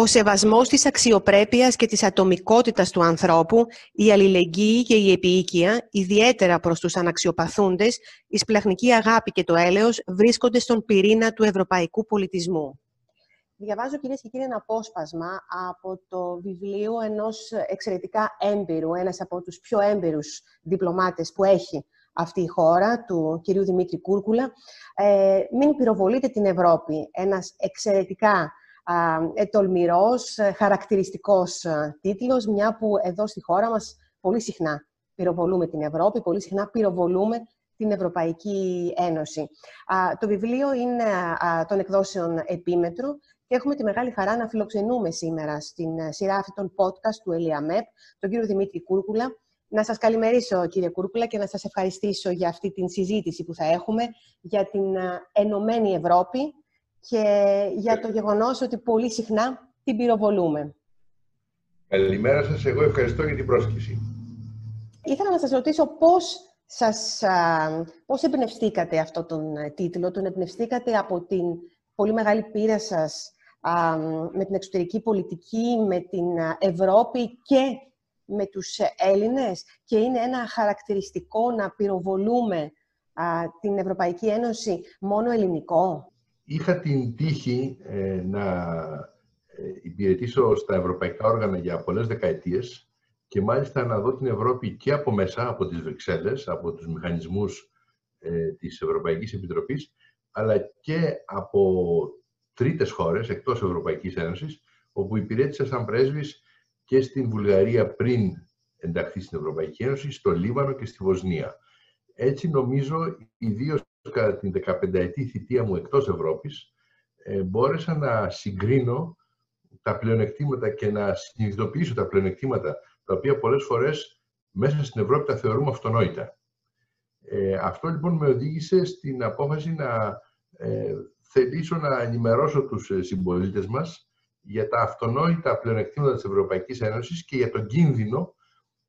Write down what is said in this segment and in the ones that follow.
Ο σεβασμός της αξιοπρέπειας και της ατομικότητας του ανθρώπου, η αλληλεγγύη και η επίοικια, ιδιαίτερα προς τους αναξιοπαθούντες, η σπλαχνική αγάπη και το έλεος βρίσκονται στον πυρήνα του ευρωπαϊκού πολιτισμού. Διαβάζω, κυρίες και κύριοι, ένα απόσπασμα από το βιβλίο ενός εξαιρετικά έμπειρου, ένας από τους πιο έμπειρους διπλωμάτες που έχει αυτή η χώρα, του κυρίου Δημήτρη Κούρκουλα. Ε, «Μην πυροβολείτε την Ευρώπη». Ένας εξαιρετικά ε, τολμηρός, ε, χαρακτηριστικός ε, τίτλος, μια που εδώ στη χώρα μας πολύ συχνά πυροβολούμε την Ευρώπη, πολύ συχνά πυροβολούμε την Ευρωπαϊκή Ένωση. Το βιβλίο είναι των εκδόσεων Επίμετρου και έχουμε τη μεγάλη χαρά να φιλοξενούμε σήμερα στην σειρά αυτή των podcast του ΕΛΙΑΜΕΠ, τον κύριο Δημήτρη Κούρκουλα. Να σας καλημερίσω, κύριε Κούρκουλα, και να σας ευχαριστήσω για αυτή την συζήτηση που θα έχουμε για την Ενωμένη Ευρώπη, και για το γεγονός ότι πολύ συχνά την πυροβολούμε. Καλημέρα σας. Εγώ ευχαριστώ για την πρόσκληση. Ήθελα να σας ρωτήσω πώς, σας, πώς εμπνευστήκατε αυτό τον ε, τίτλο. Τον εμπνευστήκατε από την πολύ μεγάλη πείρα σας με την εξωτερική πολιτική, με την Ευρώπη και με τους Έλληνες; Και είναι ένα χαρακτηριστικό να πυροβολούμε την Ευρωπαϊκή Ένωση μόνο ελληνικό; Είχα την τύχη ε, να ε, υπηρετήσω στα ευρωπαϊκά όργανα για πολλές δεκαετίες και μάλιστα να δω την Ευρώπη και από μέσα, από τις Βρυξέλλες, από τους μηχανισμούς ε, της Ευρωπαϊκής Επιτροπής, αλλά και από τρίτες χώρες εκτός Ευρωπαϊκής Ένωσης, όπου υπηρέτησα σαν πρέσβης και στην Βουλγαρία πριν ενταχθεί στην Ευρωπαϊκή Ένωση, στο Λίβανο και στη Βοσνία. Έτσι νομίζω, ιδίως κατά την 15ετή θητεία μου εκτός Ευρώπης, ε, μπόρεσα να συγκρίνω τα πλεονεκτήματα και να συνειδητοποιήσω τα πλεονεκτήματα, τα οποία πολλές φορές μέσα στην Ευρώπη τα θεωρούμε αυτονόητα. Ε, αυτό λοιπόν με οδήγησε στην απόφαση να ε, θελήσω να ενημερώσω τους ε, συμπολίτες μας για τα αυτονόητα πλεονεκτήματα της Ευρωπαϊκής Ένωσης και για τον κίνδυνο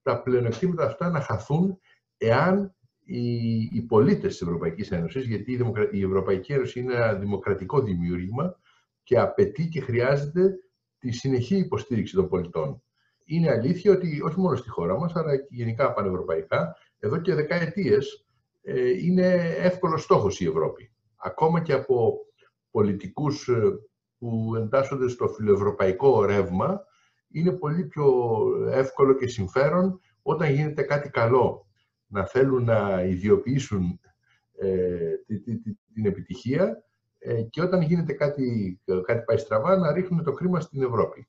τα πλεονεκτήματα αυτά να χαθούν εάν οι, οι πολίτες της Ευρωπαϊκής Ένωσης, γιατί η, η Ευρωπαϊκή Ένωση είναι ένα δημοκρατικό δημιούργημα και απαιτεί και χρειάζεται τη συνεχή υποστήριξη των πολιτών. Είναι αλήθεια ότι όχι μόνο στη χώρα μας, αλλά και γενικά πανευρωπαϊκά, εδώ και δεκαετίες ε, είναι εύκολος στόχος η Ευρώπη. Ακόμα και από πολιτικούς ε, που εντάσσονται στο φιλοευρωπαϊκό ρεύμα, είναι πολύ πιο εύκολο και συμφέρον όταν γίνεται κάτι καλό να θέλουν να ιδιοποιήσουν ε, την επιτυχία ε, και όταν γίνεται κάτι, κάτι πάει στραβά να ρίχνουν το χρήμα στην Ευρώπη.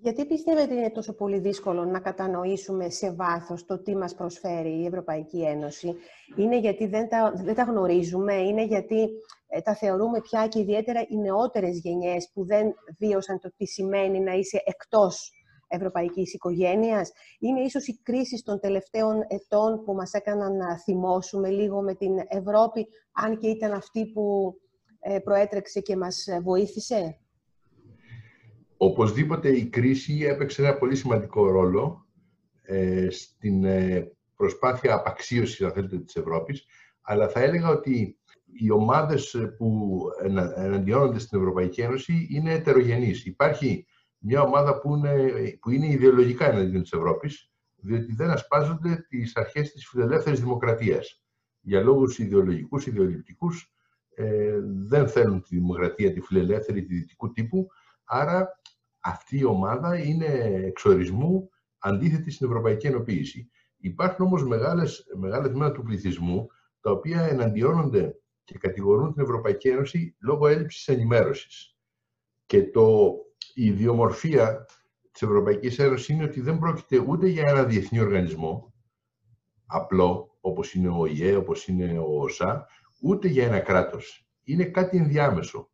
Γιατί πιστεύετε είναι τόσο πολύ δύσκολο να κατανοήσουμε σε βάθος το τι μας προσφέρει η Ευρωπαϊκή Ένωση; Είναι γιατί δεν τα, δεν τα γνωρίζουμε, είναι γιατί ε, τα θεωρούμε πια και ιδιαίτερα οι νεότερες γενιές που δεν βίωσαν το τι σημαίνει να είσαι εκτός ευρωπαϊκής οικογένειας. Είναι ίσως οι κρίσεις των τελευταίων ετών που μας έκαναν να θυμώσουμε λίγο με την Ευρώπη, αν και ήταν αυτή που ε, προέτρεξε και μας βοήθησε. Οπωσδήποτε η κρίση έπαιξε ένα πολύ σημαντικό ρόλο ε, στην ε, προσπάθεια απαξίωσης, αν θέλετε, της Ευρώπης, αλλά θα έλεγα ότι οι ομάδες που εναντιώνονται στην Ευρωπαϊκή Ένωση είναι ετερογενείς. Υπάρχει μια ομάδα που είναι, που είναι ιδεολογικά εναντίον της Ευρώπης, διότι δεν ασπάζονται τις αρχές της φιλελεύθερης δημοκρατίας. Για λόγους ιδεολογικούς, ιδεολειπτικούς, ε, δεν θέλουν τη δημοκρατία, τη φιλελεύθερη, τη δυτικού τύπου, άρα αυτή η ομάδα είναι εξορισμού αντίθετη στην ευρωπαϊκή ενοποίηση. Υπάρχουν όμως μεγάλες, μεγάλες τμήματα του πληθυσμού, τα οποία εναντιώνονται και κατηγορούν την Ευρωπαϊκή Ένωση λόγω έλλειψης ενημέρωσης. Και το η ιδιομορφία της Ευρωπαϊκής Ένωσης είναι ότι δεν πρόκειται ούτε για ένα διεθνή οργανισμό, απλό, όπως είναι ο ΙΕ, όπως είναι ο ΟΣΑ, ούτε για ένα κράτος. Είναι κάτι ενδιάμεσο.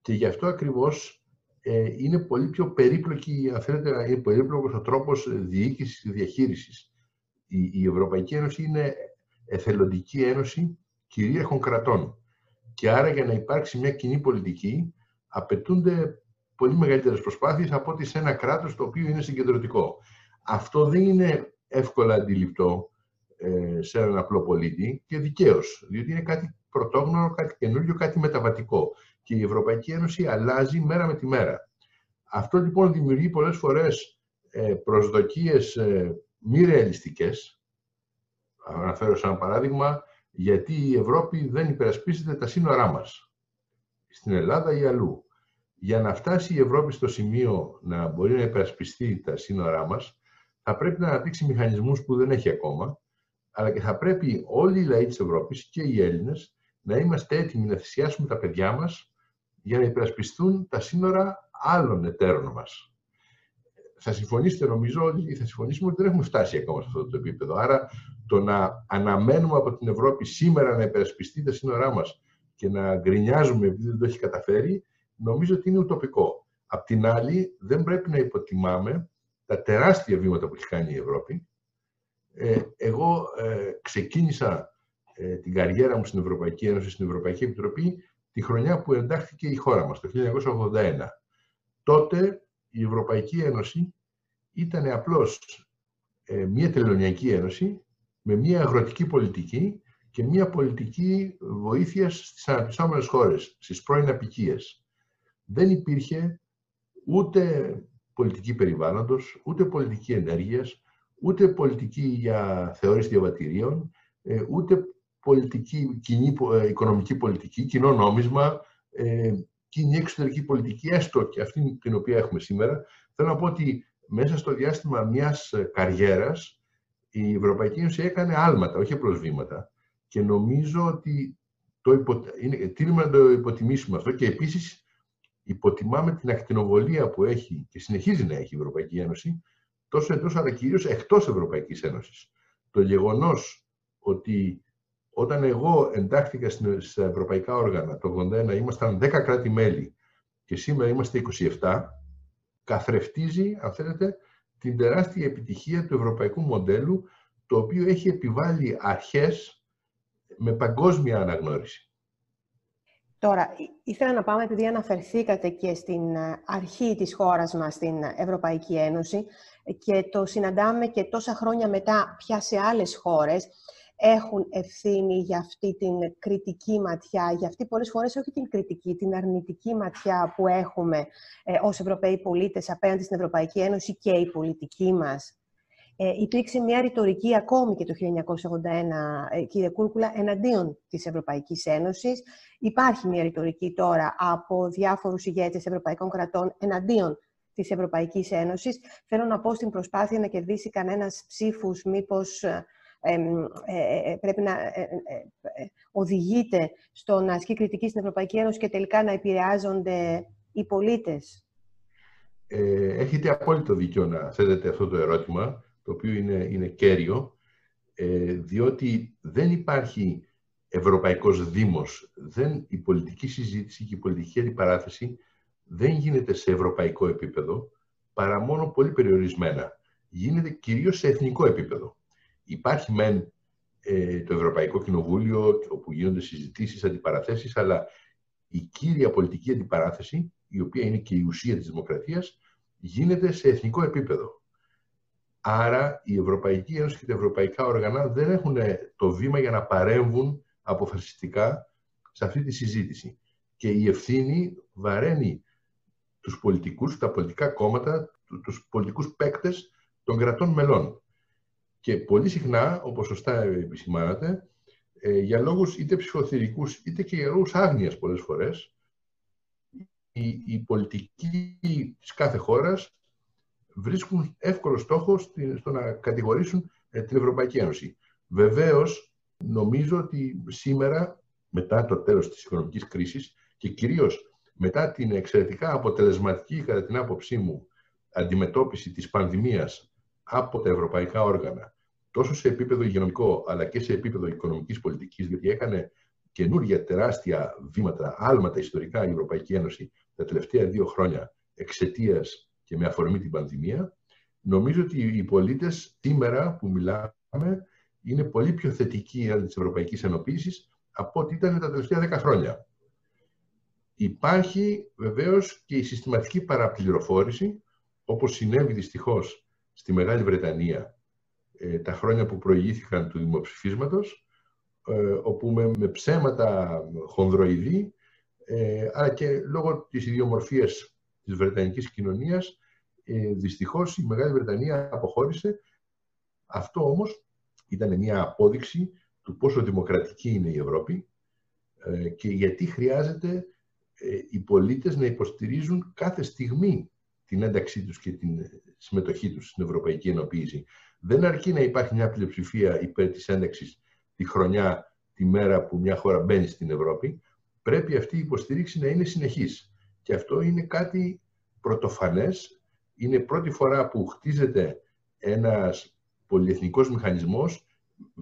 Και γι' αυτό ακριβώς ε, είναι πολύ πιο περίπλοκη, αν θέλετε, είναι περίπλοκος ο τρόπος διοίκησης και διαχείρισης. Η, η Ευρωπαϊκή Ένωση είναι εθελοντική ένωση κυρίαρχων κρατών. Και άρα για να υπάρξει μια κοινή πολιτική απαιτούνται πολύ μεγαλύτερες προσπάθειες από ότι σε ένα κράτος το οποίο είναι συγκεντρωτικό. Αυτό δεν είναι εύκολα αντιληπτό ε, σε έναν απλό πολίτη και δικαίως, διότι είναι κάτι πρωτόγνωρο, κάτι καινούριο, κάτι μεταβατικό. και η Ευρωπαϊκή Ένωση αλλάζει μέρα με τη μέρα. Αυτό λοιπόν δημιουργεί πολλές φορές ε, προσδοκίες ε, μη ρεαλιστικές. Αναφέρω σαν παράδειγμα γιατί η Ευρώπη δεν υπερασπίζεται τα σύνορά μας. Στην Ελλάδα ή αλλού. Για να φτάσει η Ευρώπη στο σημείο να μπορεί να υπερασπιστεί τα σύνορά μας, θα πρέπει να αναπτύξει μηχανισμούς που δεν έχει ακόμα, αλλά και θα πρέπει όλοι οι λαοί της Ευρώπης και οι Έλληνες να είμαστε έτοιμοι να θυσιάσουμε τα παιδιά μας για να υπερασπιστούν τα σύνορα άλλων εταίρων μας. Θα συμφωνήσετε νομίζω ότι θα συμφωνήσουμε ότι δεν έχουμε φτάσει ακόμα σε αυτό το επίπεδο. Άρα το να αναμένουμε από την Ευρώπη σήμερα να υπερασπιστεί τα σύνορά μας και να γκρινιάζουμε επειδή δεν το έχει καταφέρει, νομίζω ότι είναι ουτοπικό. Απ' την άλλη, δεν πρέπει να υποτιμάμε τα τεράστια βήματα που έχει κάνει η Ευρώπη. Ε, εγώ ε, ξεκίνησα ε, την καριέρα μου στην Ευρωπαϊκή Ένωση, στην Ευρωπαϊκή Επιτροπή, τη χρονιά που εντάχθηκε η χώρα μας, το 1981. Τότε η Ευρωπαϊκή Ένωση ήταν απλώς ε, μια τελωνιακή ένωση με μια αγροτική πολιτική και μια πολιτική βοήθειας στις αναπτυσσόμενες χώρες, στις πρώην απικίες. Δεν υπήρχε ούτε πολιτική περιβάλλοντος, ούτε πολιτική ενέργειας, ούτε πολιτική για θεώρηση διαβατηρίων, ε, ούτε πολιτική, κοινή ε, οικονομική πολιτική, κοινό νόμισμα, ε, κοινή εξωτερική πολιτική, έστω και αυτή την οποία έχουμε σήμερα. Θέλω να πω ότι μέσα στο διάστημα μιας καριέρας η Ευρωπαϊκή Ένωση έκανε άλματα, όχι απλώς βήματα. Και νομίζω ότι το υπο... είναι τίμημα να το υποτιμήσουμε αυτό και επίσης υποτιμάμε την ακτινοβολία που έχει και συνεχίζει να έχει η Ευρωπαϊκή Ένωση τόσο εντός αλλά κυρίως εκτός Ευρωπαϊκής Ένωσης. Το γεγονός ότι όταν εγώ εντάχθηκα στα ευρωπαϊκά όργανα το 1981 ήμασταν 10 κράτη-μέλη και σήμερα είμαστε 27, καθρεφτίζει, αν θέλετε, την τεράστια επιτυχία του ευρωπαϊκού μοντέλου, το οποίο έχει επιβάλει αρχές με παγκόσμια αναγνώριση. Τώρα, ήθελα να πάμε, επειδή αναφερθήκατε και στην ε, αρχή της χώρας μας, στην Ευρωπαϊκή Ένωση, και το συναντάμε και τόσα χρόνια μετά πια σε άλλες χώρες, έχουν ευθύνη για αυτή την κριτική ματιά, για αυτή πολλές φορές όχι την κριτική, την αρνητική ματιά που έχουμε ε, ως Ευρωπαίοι πολίτες απέναντι στην Ευρωπαϊκή Ένωση και η πολιτική μας. Ε, υπήρξε μια ρητορική ακόμη και το 1981, ε, κύριε Κούρκουλα, εναντίον της Ευρωπαϊκής Ένωσης. Υπάρχει μια ρητορική τώρα από διάφορους ηγέτες ευρωπαϊκών κρατών εναντίον της Ευρωπαϊκής Ένωσης. Θέλω να πω στην προσπάθεια να κερδίσει κανένας ψήφους, μήπως ε, ε, πρέπει να οδηγείται στο να ασκεί κριτική στην Ευρωπαϊκή Ένωση και τελικά να επηρεάζονται οι πολίτες. έχετε απόλυτο δίκιο να θέτετε αυτό το ερώτημα το οποίο είναι, είναι κέριο, ε, διότι δεν υπάρχει Ευρωπαϊκός Δήμος, δεν, η πολιτική συζήτηση και η πολιτική αντιπαράθεση δεν γίνεται σε ευρωπαϊκό επίπεδο, παρά μόνο πολύ περιορισμένα. Γίνεται κυρίως σε εθνικό επίπεδο. Υπάρχει μεν ε, το Ευρωπαϊκό Κοινοβούλιο, όπου γίνονται συζητήσεις, αντιπαραθέσεις, αλλά η κύρια πολιτική αντιπαράθεση, η οποία είναι και η ουσία της δημοκρατίας, γίνεται σε εθνικό επίπεδο. Άρα η Ευρωπαϊκή Ένωση και τα ευρωπαϊκά όργανα δεν έχουν το βήμα για να παρέμβουν αποφασιστικά σε αυτή τη συζήτηση. Και η ευθύνη βαραίνει τους πολιτικούς, τα πολιτικά κόμματα, τους πολιτικούς παίκτες των κρατών μελών. Και πολύ συχνά, όπως σωστά επισημάνατε, ε, για λόγους είτε ψυχοθυρικούς είτε και για λόγους άγνοιας πολλές φορές, η, η πολιτική της κάθε χώρας βρίσκουν εύκολο στόχο στο να κατηγορήσουν ε, την Ευρωπαϊκή Ένωση. Βεβαίως, νομίζω ότι σήμερα, μετά το τέλος της οικονομικής κρίσης και κυρίως μετά την εξαιρετικά αποτελεσματική, κατά την άποψή μου, αντιμετώπιση της πανδημίας από τα ευρωπαϊκά όργανα, τόσο σε επίπεδο υγειονομικό, αλλά και σε επίπεδο οικονομικής πολιτικής, διότι έκανε καινούργια τεράστια βήματα, άλματα ιστορικά η Ευρωπαϊκή Ένωση τα τελευταία δύο χρόνια εξαιτίας και με αφορμή την πανδημία, νομίζω ότι οι πολίτες σήμερα που μιλάμε είναι πολύ πιο θετικοί έναντι της Ευρωπαϊκής Ενοποίησης από ό,τι ήταν τα τελευταία δέκα χρόνια. Υπάρχει βεβαίως και η συστηματική παραπληροφόρηση, όπως συνέβη δυστυχώς στη Μεγάλη Βρετανία ε, τα χρόνια που προηγήθηκαν του δημοψηφίσματος, ε, όπου με, με ψέματα χονδροειδή ε, αλλά και λόγω της ιδιομορφίας της Βρετανικής κοινωνίας, ε, δυστυχώς η Μεγάλη Βρετανία αποχώρησε. Αυτό όμως ήταν μια απόδειξη του πόσο δημοκρατική είναι η Ευρώπη ε, και γιατί χρειάζεται ε, οι πολίτες να υποστηρίζουν κάθε στιγμή την ένταξή τους και την συμμετοχή τους στην Ευρωπαϊκή Ενοποίηση. Δεν αρκεί να υπάρχει μια πλειοψηφία υπέρ της ένταξης τη χρονιά, τη μέρα που μια χώρα μπαίνει στην Ευρώπη. Πρέπει αυτή η υποστήριξη να είναι συνεχής. Και αυτό είναι κάτι πρωτοφανές. Είναι πρώτη φορά που χτίζεται ένας πολυεθνικός μηχανισμός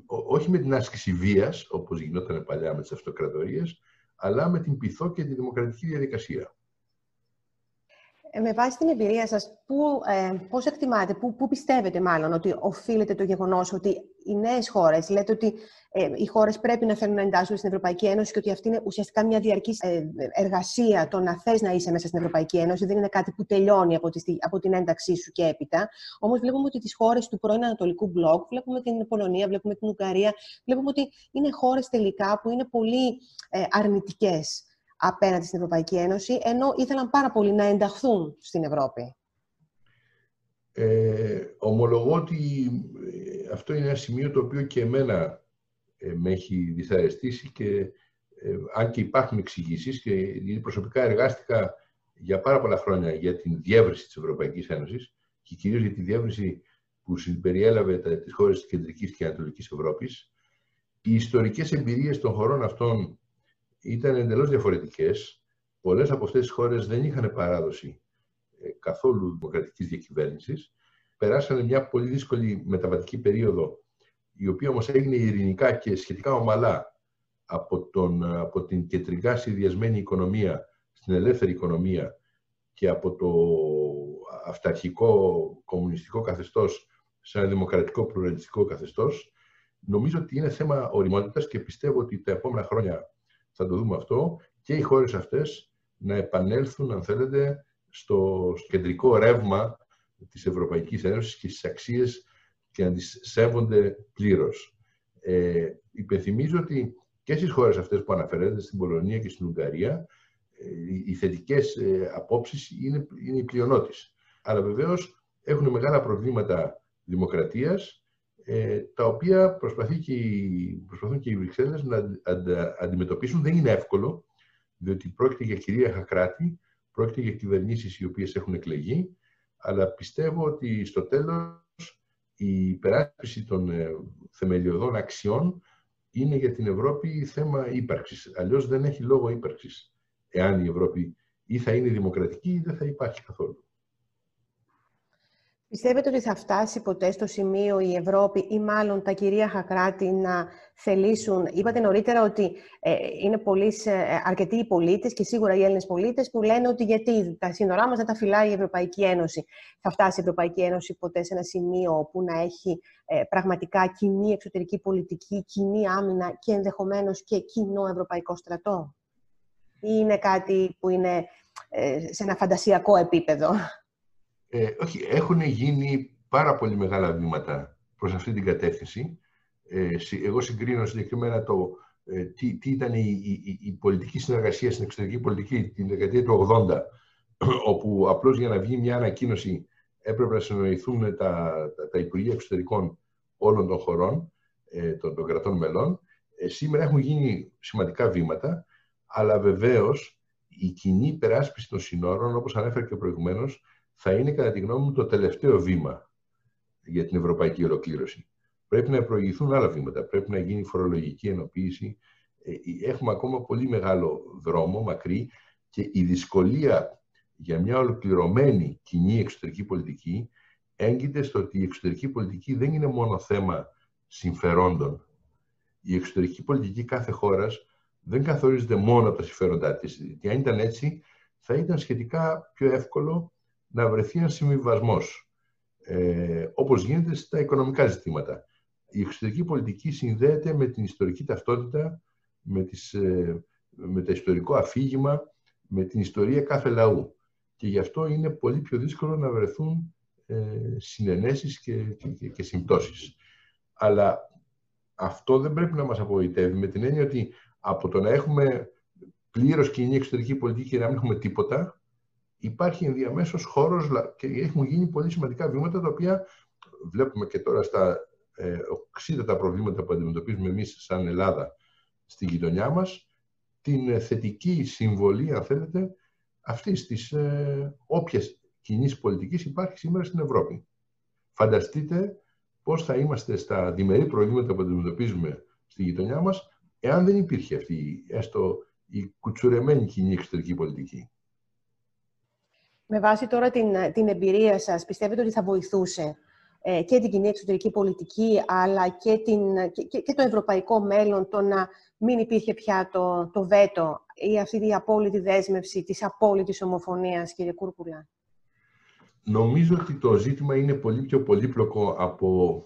όχι με την άσκηση βίας, όπως γινόταν παλιά με τις αυτοκρατορίες, αλλά με την πειθό και τη δημοκρατική διαδικασία. Ε, με βάση την εμπειρία σας, πού, ε, πώς εκτιμάτε, πού, πού πιστεύετε μάλλον ότι οφείλεται το γεγονός ότι οι νέες χώρες, λέτε ότι ε, οι χώρες πρέπει να θέλουν να εντάσσουν στην Ευρωπαϊκή Ένωση και ότι αυτή είναι ουσιαστικά μια διαρκής ε, εργασία το να θες να είσαι μέσα στην Ευρωπαϊκή Ένωση, δεν είναι κάτι που τελειώνει από, τη, από την ένταξή σου και έπειτα. Όμως βλέπουμε ότι τις χώρες του πρώην Ανατολικού Μπλοκ, βλέπουμε την Πολωνία, βλέπουμε την Ουγγαρία, βλέπουμε ότι είναι χώρες τελικά που είναι πολύ ε, αρνητικές απέναντι στην Ευρωπαϊκή Ένωση, ενώ ήθελαν πάρα πολύ να ενταχθούν στην Ευρώπη. Ε, ομολογώ ότι ε, αυτό είναι ένα σημείο το οποίο και εμένα ε, με έχει δυσαρεστήσει και ε, αν και υπάρχουν εξηγήσεις και προσωπικά εργάστηκα για πάρα πολλά χρόνια για την διεύρυνση της Ευρωπαϊκής Ένωσης και κυρίως για τη διεύρυνση που συμπεριέλαβε τις χώρες της Κεντρικής και Ανατολικής Ευρώπης. Οι ιστορικές εμπειρίες των χωρών αυτών ήταν εντελώς διαφορετικές. Πολλές από αυτές τις χώρες δεν είχαν παράδοση ε, καθόλου δημοκρατικής διακυβέρνησης. Περάσανε μια πολύ δύσκολη μεταβατική περίοδο, η οποία όμως έγινε ειρηνικά και σχετικά ομαλά από, τον, από την κεντρικά συνδυασμένη οικονομία στην ελεύθερη οικονομία και από το αυταρχικό κομμουνιστικό καθεστώς σε ένα δημοκρατικό πλουραλιστικό καθεστώς. Νομίζω ότι είναι θέμα οριμότητας και πιστεύω ότι τα επόμενα χρόνια θα το δούμε αυτό, και οι χώρες αυτές να επανέλθουν, αν θέλετε, στο κεντρικό ρεύμα της Ευρωπαϊκής Ένωσης και στις αξίες και να τις σέβονται πλήρως. Ε, υπενθυμίζω ότι και στις χώρες αυτές που αναφέρετε, στην Πολωνία και στην Ουγγαρία, ε, οι θετικές ε, απόψεις είναι, είναι η πλειονότηση. Αλλά βεβαίως έχουν μεγάλα προβλήματα δημοκρατίας ε, τα οποία προσπαθεί και προσπαθούν και οι Βρυξέλλες να αντιμετωπίσουν. Δεν είναι εύκολο, διότι πρόκειται για κυρίαρχα κράτη, πρόκειται για κυβερνήσεις οι οποίες έχουν εκλεγεί, αλλά πιστεύω ότι στο τέλος η υπεράσπιση των ε, θεμελιωδών αξιών είναι για την Ευρώπη θέμα ύπαρξης. Αλλιώς δεν έχει λόγο ύπαρξης, εάν η Ευρώπη ή θα είναι δημοκρατική ή δεν θα υπάρχει καθόλου. Πιστεύετε ότι θα φτάσει ποτέ στο σημείο η Ευρώπη ή μάλλον τα κυρίαρχα κράτη να θελήσουν; Είπατε νωρίτερα ότι ε, είναι πολλοί, ε, αρκετοί οι πολίτες και σίγουρα οι Έλληνες πολίτες που λένε ότι γιατί τα σύνορά μας δεν τα φυλάει η Ευρωπαϊκή Ένωση. Θα φτάσει η Ευρωπαϊκή Ένωση ποτέ σε ένα σημείο που να έχει ε, πραγματικά κοινή εξωτερική πολιτική, κοινή άμυνα και ενδεχομένως και κοινό ευρωπαϊκό στρατό; Ή είναι κάτι που είναι σε ένα φαντασιακό επίπεδο; Ε, όχι, έχουν γίνει πάρα πολύ μεγάλα βήματα προς αυτή την κατεύθυνση. Ε, εγώ συγκρίνω συγκεκριμένα το ε, τι, τι ήταν η, η, η, πολιτική συνεργασία στην εξωτερική πολιτική την δεκαετία του 80, όπου απλώς για να βγει μια ανακοίνωση έπρεπε να συνοηθούν τα, τα, τα Υπουργεία Εξωτερικών όλων των χωρών, ε, των, των κρατών μελών. Ε, σήμερα έχουν γίνει σημαντικά βήματα, αλλά βεβαίως η κοινή υπεράσπιση των συνόρων, όπως ανέφερε και προηγουμένως, θα είναι κατά τη γνώμη μου το τελευταίο βήμα για την ευρωπαϊκή ολοκλήρωση. Πρέπει να προηγηθούν άλλα βήματα. Πρέπει να γίνει φορολογική ενοποίηση. Ε, έχουμε ακόμα πολύ μεγάλο δρόμο, μακρύ, και η δυσκολία για μια ολοκληρωμένη κοινή εξωτερική πολιτική έγκυται στο ότι η εξωτερική πολιτική δεν είναι μόνο θέμα συμφερόντων. Η εξωτερική πολιτική κάθε χώρας δεν καθορίζεται μόνο από τα συμφέροντά της. Και αν ήταν έτσι, θα ήταν σχετικά πιο εύκολο να βρεθεί ένας συμβιβασμός. Ε, όπως γίνεται στα οικονομικά ζητήματα. Η εξωτερική πολιτική συνδέεται με την ιστορική ταυτότητα, με, τις, ε, με το ιστορικό αφήγημα, με την ιστορία κάθε λαού. Και γι' αυτό είναι πολύ πιο δύσκολο να βρεθούν ε, συνενέσεις και, και, και συμπτώσεις. Αλλά αυτό δεν πρέπει να μας απογοητεύει με την έννοια ότι από το να έχουμε πλήρως κοινή εξωτερική πολιτική και να μην έχουμε τίποτα, υπάρχει ενδιαμέσως χώρος και έχουν γίνει πολύ σημαντικά βήματα τα οποία βλέπουμε και τώρα στα ε, οξύτατα προβλήματα που αντιμετωπίζουμε εμείς σαν Ελλάδα στη γειτονιά μας, την θετική συμβολή, αν θέλετε, αυτής της ε, όποιας κοινής πολιτικής υπάρχει σήμερα στην Ευρώπη. Φανταστείτε πώς θα είμαστε στα διμερεί προβλήματα που αντιμετωπίζουμε στη γειτονιά μας, εάν δεν υπήρχε αυτή έστω η κουτσουρεμένη κοινή εξωτερική πολιτική. Με βάση τώρα την, την εμπειρία σας, πιστεύετε ότι θα βοηθούσε ε, και την κοινή εξωτερική πολιτική, αλλά και, την, και, και, το ευρωπαϊκό μέλλον, το να μην υπήρχε πια το, το βέτο ή αυτή η απόλυτη δέσμευση της απόλυτης ομοφωνίας, κύριε Κούρκουλα; Νομίζω ότι το ζήτημα είναι πολύ πιο πολύπλοκο από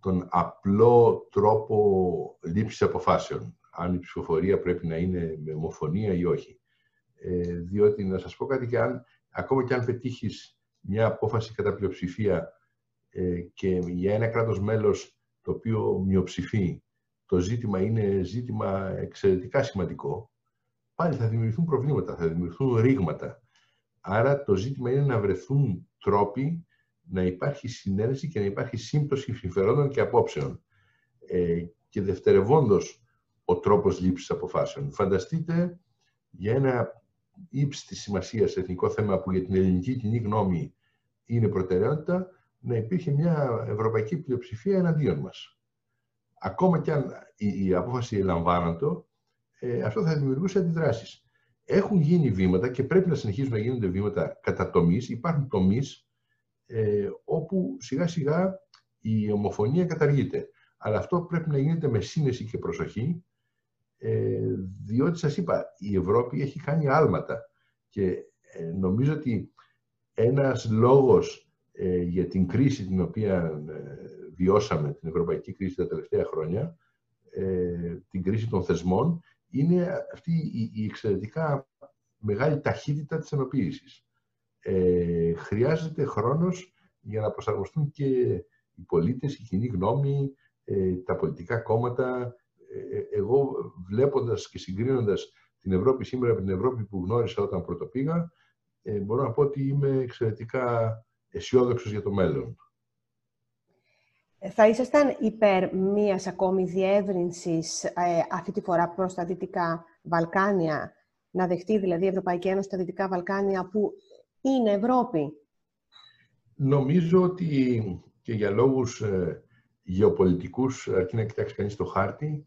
τον απλό τρόπο λήψης αποφάσεων. Αν η ψηφοφορία πρέπει να είναι με ομοφωνία ή όχι. Ε, διότι, να σας πω κάτι, και αν, ακόμα και αν πετύχεις μια απόφαση κατά πλειοψηφία ε, και για ένα κράτος μέλος το οποίο μειοψηφεί, το ζήτημα είναι ζήτημα εξαιρετικά σημαντικό, πάλι θα δημιουργηθούν προβλήματα, θα δημιουργηθούν ρήγματα. Άρα το ζήτημα είναι να βρεθούν τρόποι να υπάρχει συνένεση και να υπάρχει σύμπτωση συμφερόντων και απόψεων. Ε, και δευτερευόντως ο τρόπος λήψης αποφάσεων. Φανταστείτε για ένα ύψη σημασίας σε εθνικό θέμα που για την ελληνική κοινή γνώμη είναι προτεραιότητα, να υπήρχε μια ευρωπαϊκή πλειοψηφία εναντίον μας. Ακόμα κι αν η, απόφαση ελαμβάνοντο, ε, αυτό θα δημιουργούσε αντιδράσεις. Έχουν γίνει βήματα και πρέπει να συνεχίσουν να γίνονται βήματα κατά τομείς. Υπάρχουν τομείς ε, όπου σιγά σιγά η ομοφωνία καταργείται. Αλλά αυτό πρέπει να γίνεται με σύνεση και προσοχή, ε, διότι σας είπα, η Ευρώπη έχει κάνει άλματα και ε, νομίζω ότι ένας λόγος ε, για την κρίση την οποία βιώσαμε, την ευρωπαϊκή κρίση τα τελευταία χρόνια, την κρίση των θεσμών, είναι αυτή η εξαιρετικά μεγάλη ταχύτητα της ενοποίησης ε, χρειάζεται χρόνος για να προσαρμοστούν και οι πολίτες, η κοινή γνώμη, ε, τα πολιτικά κόμματα. Ε, ε, εγώ βλέποντας και συγκρίνοντας την Ευρώπη σήμερα με την Ευρώπη που γνώρισα όταν πρώτο πήγα, ε, μπορώ να πω ότι είμαι εξαιρετικά αισιόδοξος για το μέλλον. Θα ήσασταν υπέρ μίας ακόμη διεύρυνσης ε, αυτή τη φορά προς τα Δυτικά Βαλκάνια, να δεχτεί δηλαδή η Ευρωπαϊκή Ένωση τα Δυτικά Βαλκάνια που είναι Ευρώπη; Νομίζω ότι και για λόγους ε, γεωπολιτικούς, αρκεί να κοιτάξει κανείς το χάρτη,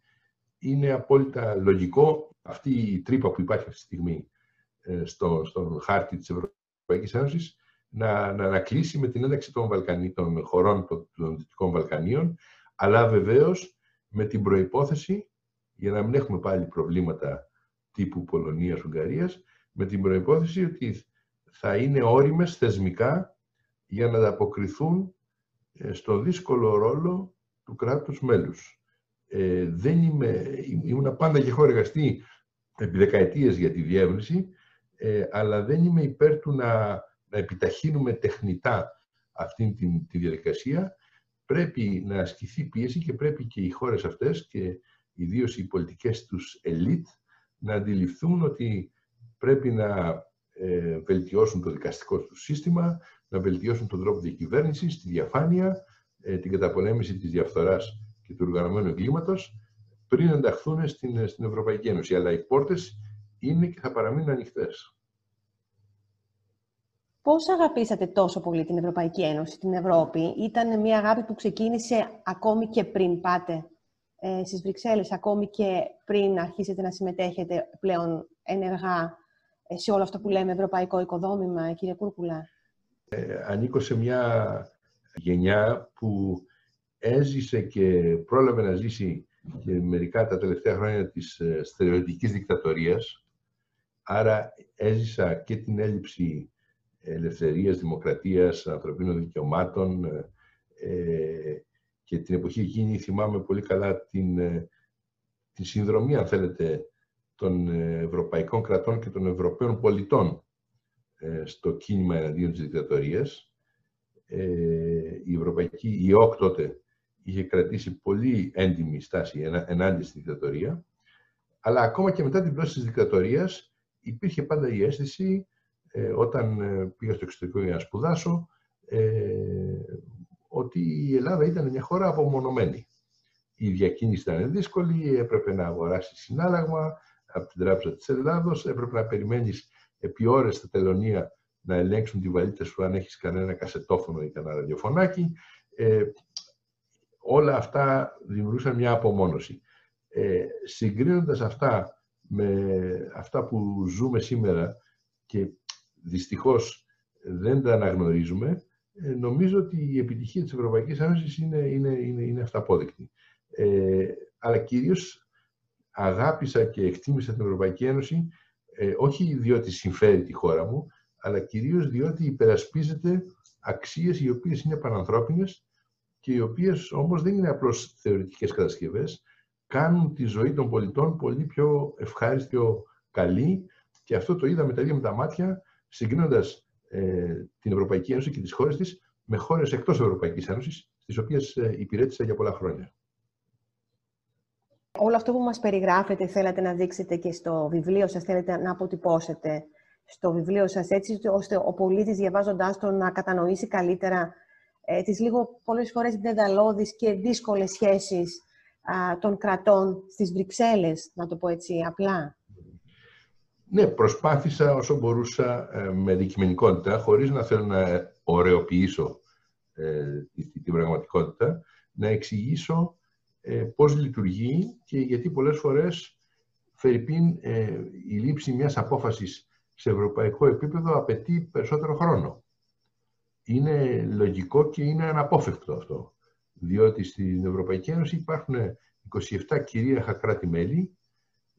είναι απόλυτα λογικό αυτή η τρύπα που υπάρχει αυτή τη στιγμή ε, στο, στον χάρτη της Ευρωπαϊκής Ένωσης να, να ανακλείσει με την ένταξη των, Βαλκανί, των χωρών των, των Δυτικών Βαλκανίων, αλλά βεβαίως με την προϋπόθεση, για να μην έχουμε πάλι προβλήματα τύπου Πολωνίας-Ουγγαρίας, με την προϋπόθεση ότι θα είναι όριμες θεσμικά για να ανταποκριθούν ε, στο δύσκολο ρόλο του κράτους μέλους. Ε, δεν είμαι, ήμουν πάντα και έχω εργαστεί επί δεκαετίες για τη διεύρυνση, ε, αλλά δεν είμαι υπέρ του να, να επιταχύνουμε τεχνητά αυτή τη, τη διαδικασία. Πρέπει να ασκηθεί πίεση και πρέπει και οι χώρες αυτές και ιδίως οι πολιτικές τους ελίτ να αντιληφθούν ότι πρέπει να ε, βελτιώσουν το δικαστικό τους σύστημα, να βελτιώσουν τον τρόπο διακυβέρνησης, τη διαφάνεια, ε, την καταπολέμηση της διαφθοράς και του οργανωμένου εγκλήματος, πριν ενταχθούν στην, στην Ευρωπαϊκή Ένωση. Αλλά οι πόρτες είναι και θα παραμείνουν ανοιχτές. Πώς αγαπήσατε τόσο πολύ την Ευρωπαϊκή Ένωση, την Ευρώπη; Ήταν μια αγάπη που ξεκίνησε ακόμη και πριν πάτε ε, στις Βρυξέλλες, ακόμη και πριν αρχίσετε να συμμετέχετε πλέον ενεργά ε, σε όλο αυτό που λέμε ευρωπαϊκό οικοδόμημα, κύριε Κούρκουλα; Ε, ανήκω σε μια γενιά που έζησε και πρόλαβε να ζήσει και μερικά τα τελευταία χρόνια της ε, στερεωτικής δικτατορίας. Άρα έζησα και την έλλειψη ελευθερίας, δημοκρατίας, ανθρωπίνων δικαιωμάτων ε, και την εποχή εκείνη θυμάμαι πολύ καλά την, την συνδρομή, αν θέλετε, των ευρωπαϊκών κρατών και των ευρωπαίων πολιτών ε, στο κίνημα εναντίον της δικτατορίας. Ε, η Ευρωπαϊκή, η ΟΚ τότε, είχε κρατήσει πολύ έντιμη στάση ενάντια στη δικτατορία, Αλλά ακόμα και μετά την πτώση της δικτατορίας υπήρχε πάντα η αίσθηση, ε, όταν ε, πήγα στο εξωτερικό για να σπουδάσω, ε, ότι η Ελλάδα ήταν μια χώρα απομονωμένη. Η διακίνηση ήταν δύσκολη, έπρεπε να αγοράσεις συνάλλαγμα από την Τράπεζα της Ελλάδος, έπρεπε να περιμένεις επί ώρες στα τελωνία να ελέγξουν τη βαλίτσα σου αν έχεις κανένα κασετόφωνο ή κανένα ραδιοφωνάκι. Ε, όλα αυτά δημιουργούσαν μια απομόνωση. Ε, συγκρίνοντας αυτά με αυτά που ζούμε σήμερα και δυστυχώς δεν τα αναγνωρίζουμε, ε, νομίζω ότι η επιτυχία της Ευρωπαϊκής Ένωσης είναι, είναι, είναι, είναι αυταπόδεικτη. Ε, αλλά κυρίως αγάπησα και εκτίμησα την Ευρωπαϊκή Ένωση ε, όχι διότι συμφέρει τη χώρα μου, αλλά κυρίως διότι υπερασπίζεται αξίες οι οποίες είναι πανανθρώπινες και οι οποίες όμως δεν είναι απλώς θεωρητικές κατασκευές, κάνουν τη ζωή των πολιτών πολύ πιο ευχάριστη, πιο καλή και αυτό το είδα με τα ίδια με τα μάτια συγκρίνοντας ε, την Ευρωπαϊκή Ένωση και τις χώρες της με χώρες εκτός Ευρωπαϊκής Ένωσης, στις οποίες ε, υπηρέτησα για πολλά χρόνια. Όλο αυτό που μας περιγράφετε θέλατε να δείξετε και στο βιβλίο σας, θέλετε να αποτυπώσετε στο βιβλίο σας, έτσι ώστε ο πολίτης διαβάζοντάς το να κατανοήσει καλύτερα ε, τις λίγο πολλές φορές δεδαλώδεις και δύσκολες σχέσεις α, των κρατών στις Βρυξέλλες, να το πω έτσι απλά. Ναι, προσπάθησα όσο μπορούσα ε, με δικημενικότητα, χωρίς να θέλω να ωρεοποιήσω ε, την πραγματικότητα, να εξηγήσω ε, πώς λειτουργεί και γιατί πολλές φορές Φερρυπίν, ε, η λήψη μιας απόφασης σε ευρωπαϊκό επίπεδο απαιτεί περισσότερο χρόνο. Είναι λογικό και είναι αναπόφευκτο αυτό. Διότι στην Ευρωπαϊκή Ένωση υπάρχουν 27 κυρίαρχα κράτη-μέλη.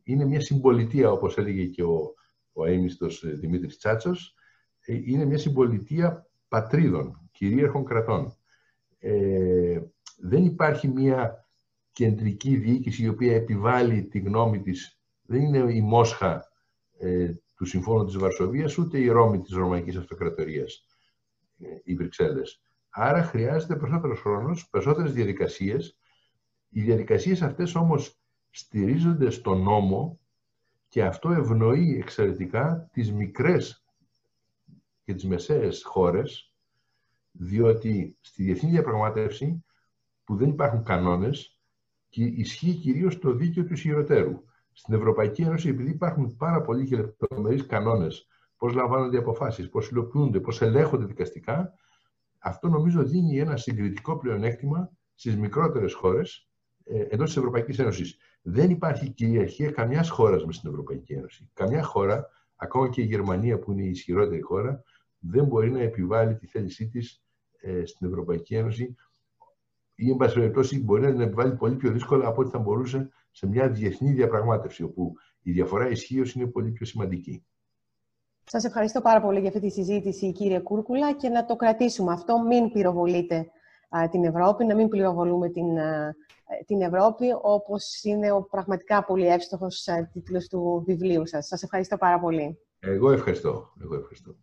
Είναι μια συμπολιτεία, όπως έλεγε και ο, ο αείμιστος Δημήτρης Τσάτσος. Ε, είναι μια συμπολιτεία πατρίδων, κυρίαρχων κρατών. Ε, δεν υπάρχει μια κεντρική διοίκηση η οποία επιβάλλει τη γνώμη της. Δεν είναι η Μόσχα ε, του Συμφώνου της Βαρσοβίας, ούτε η Ρώμη της Ρωμαϊκής Αυτοκρατορίας, ε, οι Βρυξέλλες. Άρα χρειάζεται περισσότερος χρόνος, περισσότερες διαδικασίες. Οι διαδικασίες αυτές όμως στηρίζονται στον νόμο και αυτό ευνοεί εξαιρετικά τις μικρές και τις μεσαίες χώρες, διότι στη διεθνή διαπραγμάτευση που δεν υπάρχουν κανόνες, και ισχύει κυρίως το δίκαιο του ισχυροτέρου. Στην Ευρωπαϊκή Ένωση, επειδή υπάρχουν πάρα πολλοί και λεπτομερεί κανόνες, πώς λαμβάνονται οι αποφάσεις, πώς υλοποιούνται, πώς ελέγχονται δικαστικά, αυτό νομίζω δίνει ένα συγκριτικό πλεονέκτημα στις μικρότερες χώρες ε, εντός της Ευρωπαϊκής Ένωσης. Δεν υπάρχει κυριαρχία καμιάς χώρας μες στην Ευρωπαϊκή Ένωση. Καμιά χώρα, ακόμα και η Γερμανία που είναι η ισχυρότερη χώρα, δεν μπορεί να επιβάλλει τη θέλησή της ε, στην Ευρωπαϊκή Ένωση ή, εν πάση περιπτώσει, μπορεί να την επιβάλλει πολύ πιο δύσκολα από ό,τι θα μπορούσε σε μια διεθνή διαπραγμάτευση, όπου η διαφορά ισχύως είναι πολύ πιο σημαντική. Σας ευχαριστώ πάρα πολύ για αυτή τη συζήτηση, κύριε Κούρκουλα, και να το κρατήσουμε αυτό. Μην πυροβολείτε την Ευρώπη, να μην πληροβολούμε την, την Ευρώπη, όπως είναι ο πραγματικά πολύ εύστοχος τίτλος του βιβλίου σας. Σας ευχαριστώ πάρα πολύ. Εγώ ευχαριστώ. Εγώ ευχαριστώ.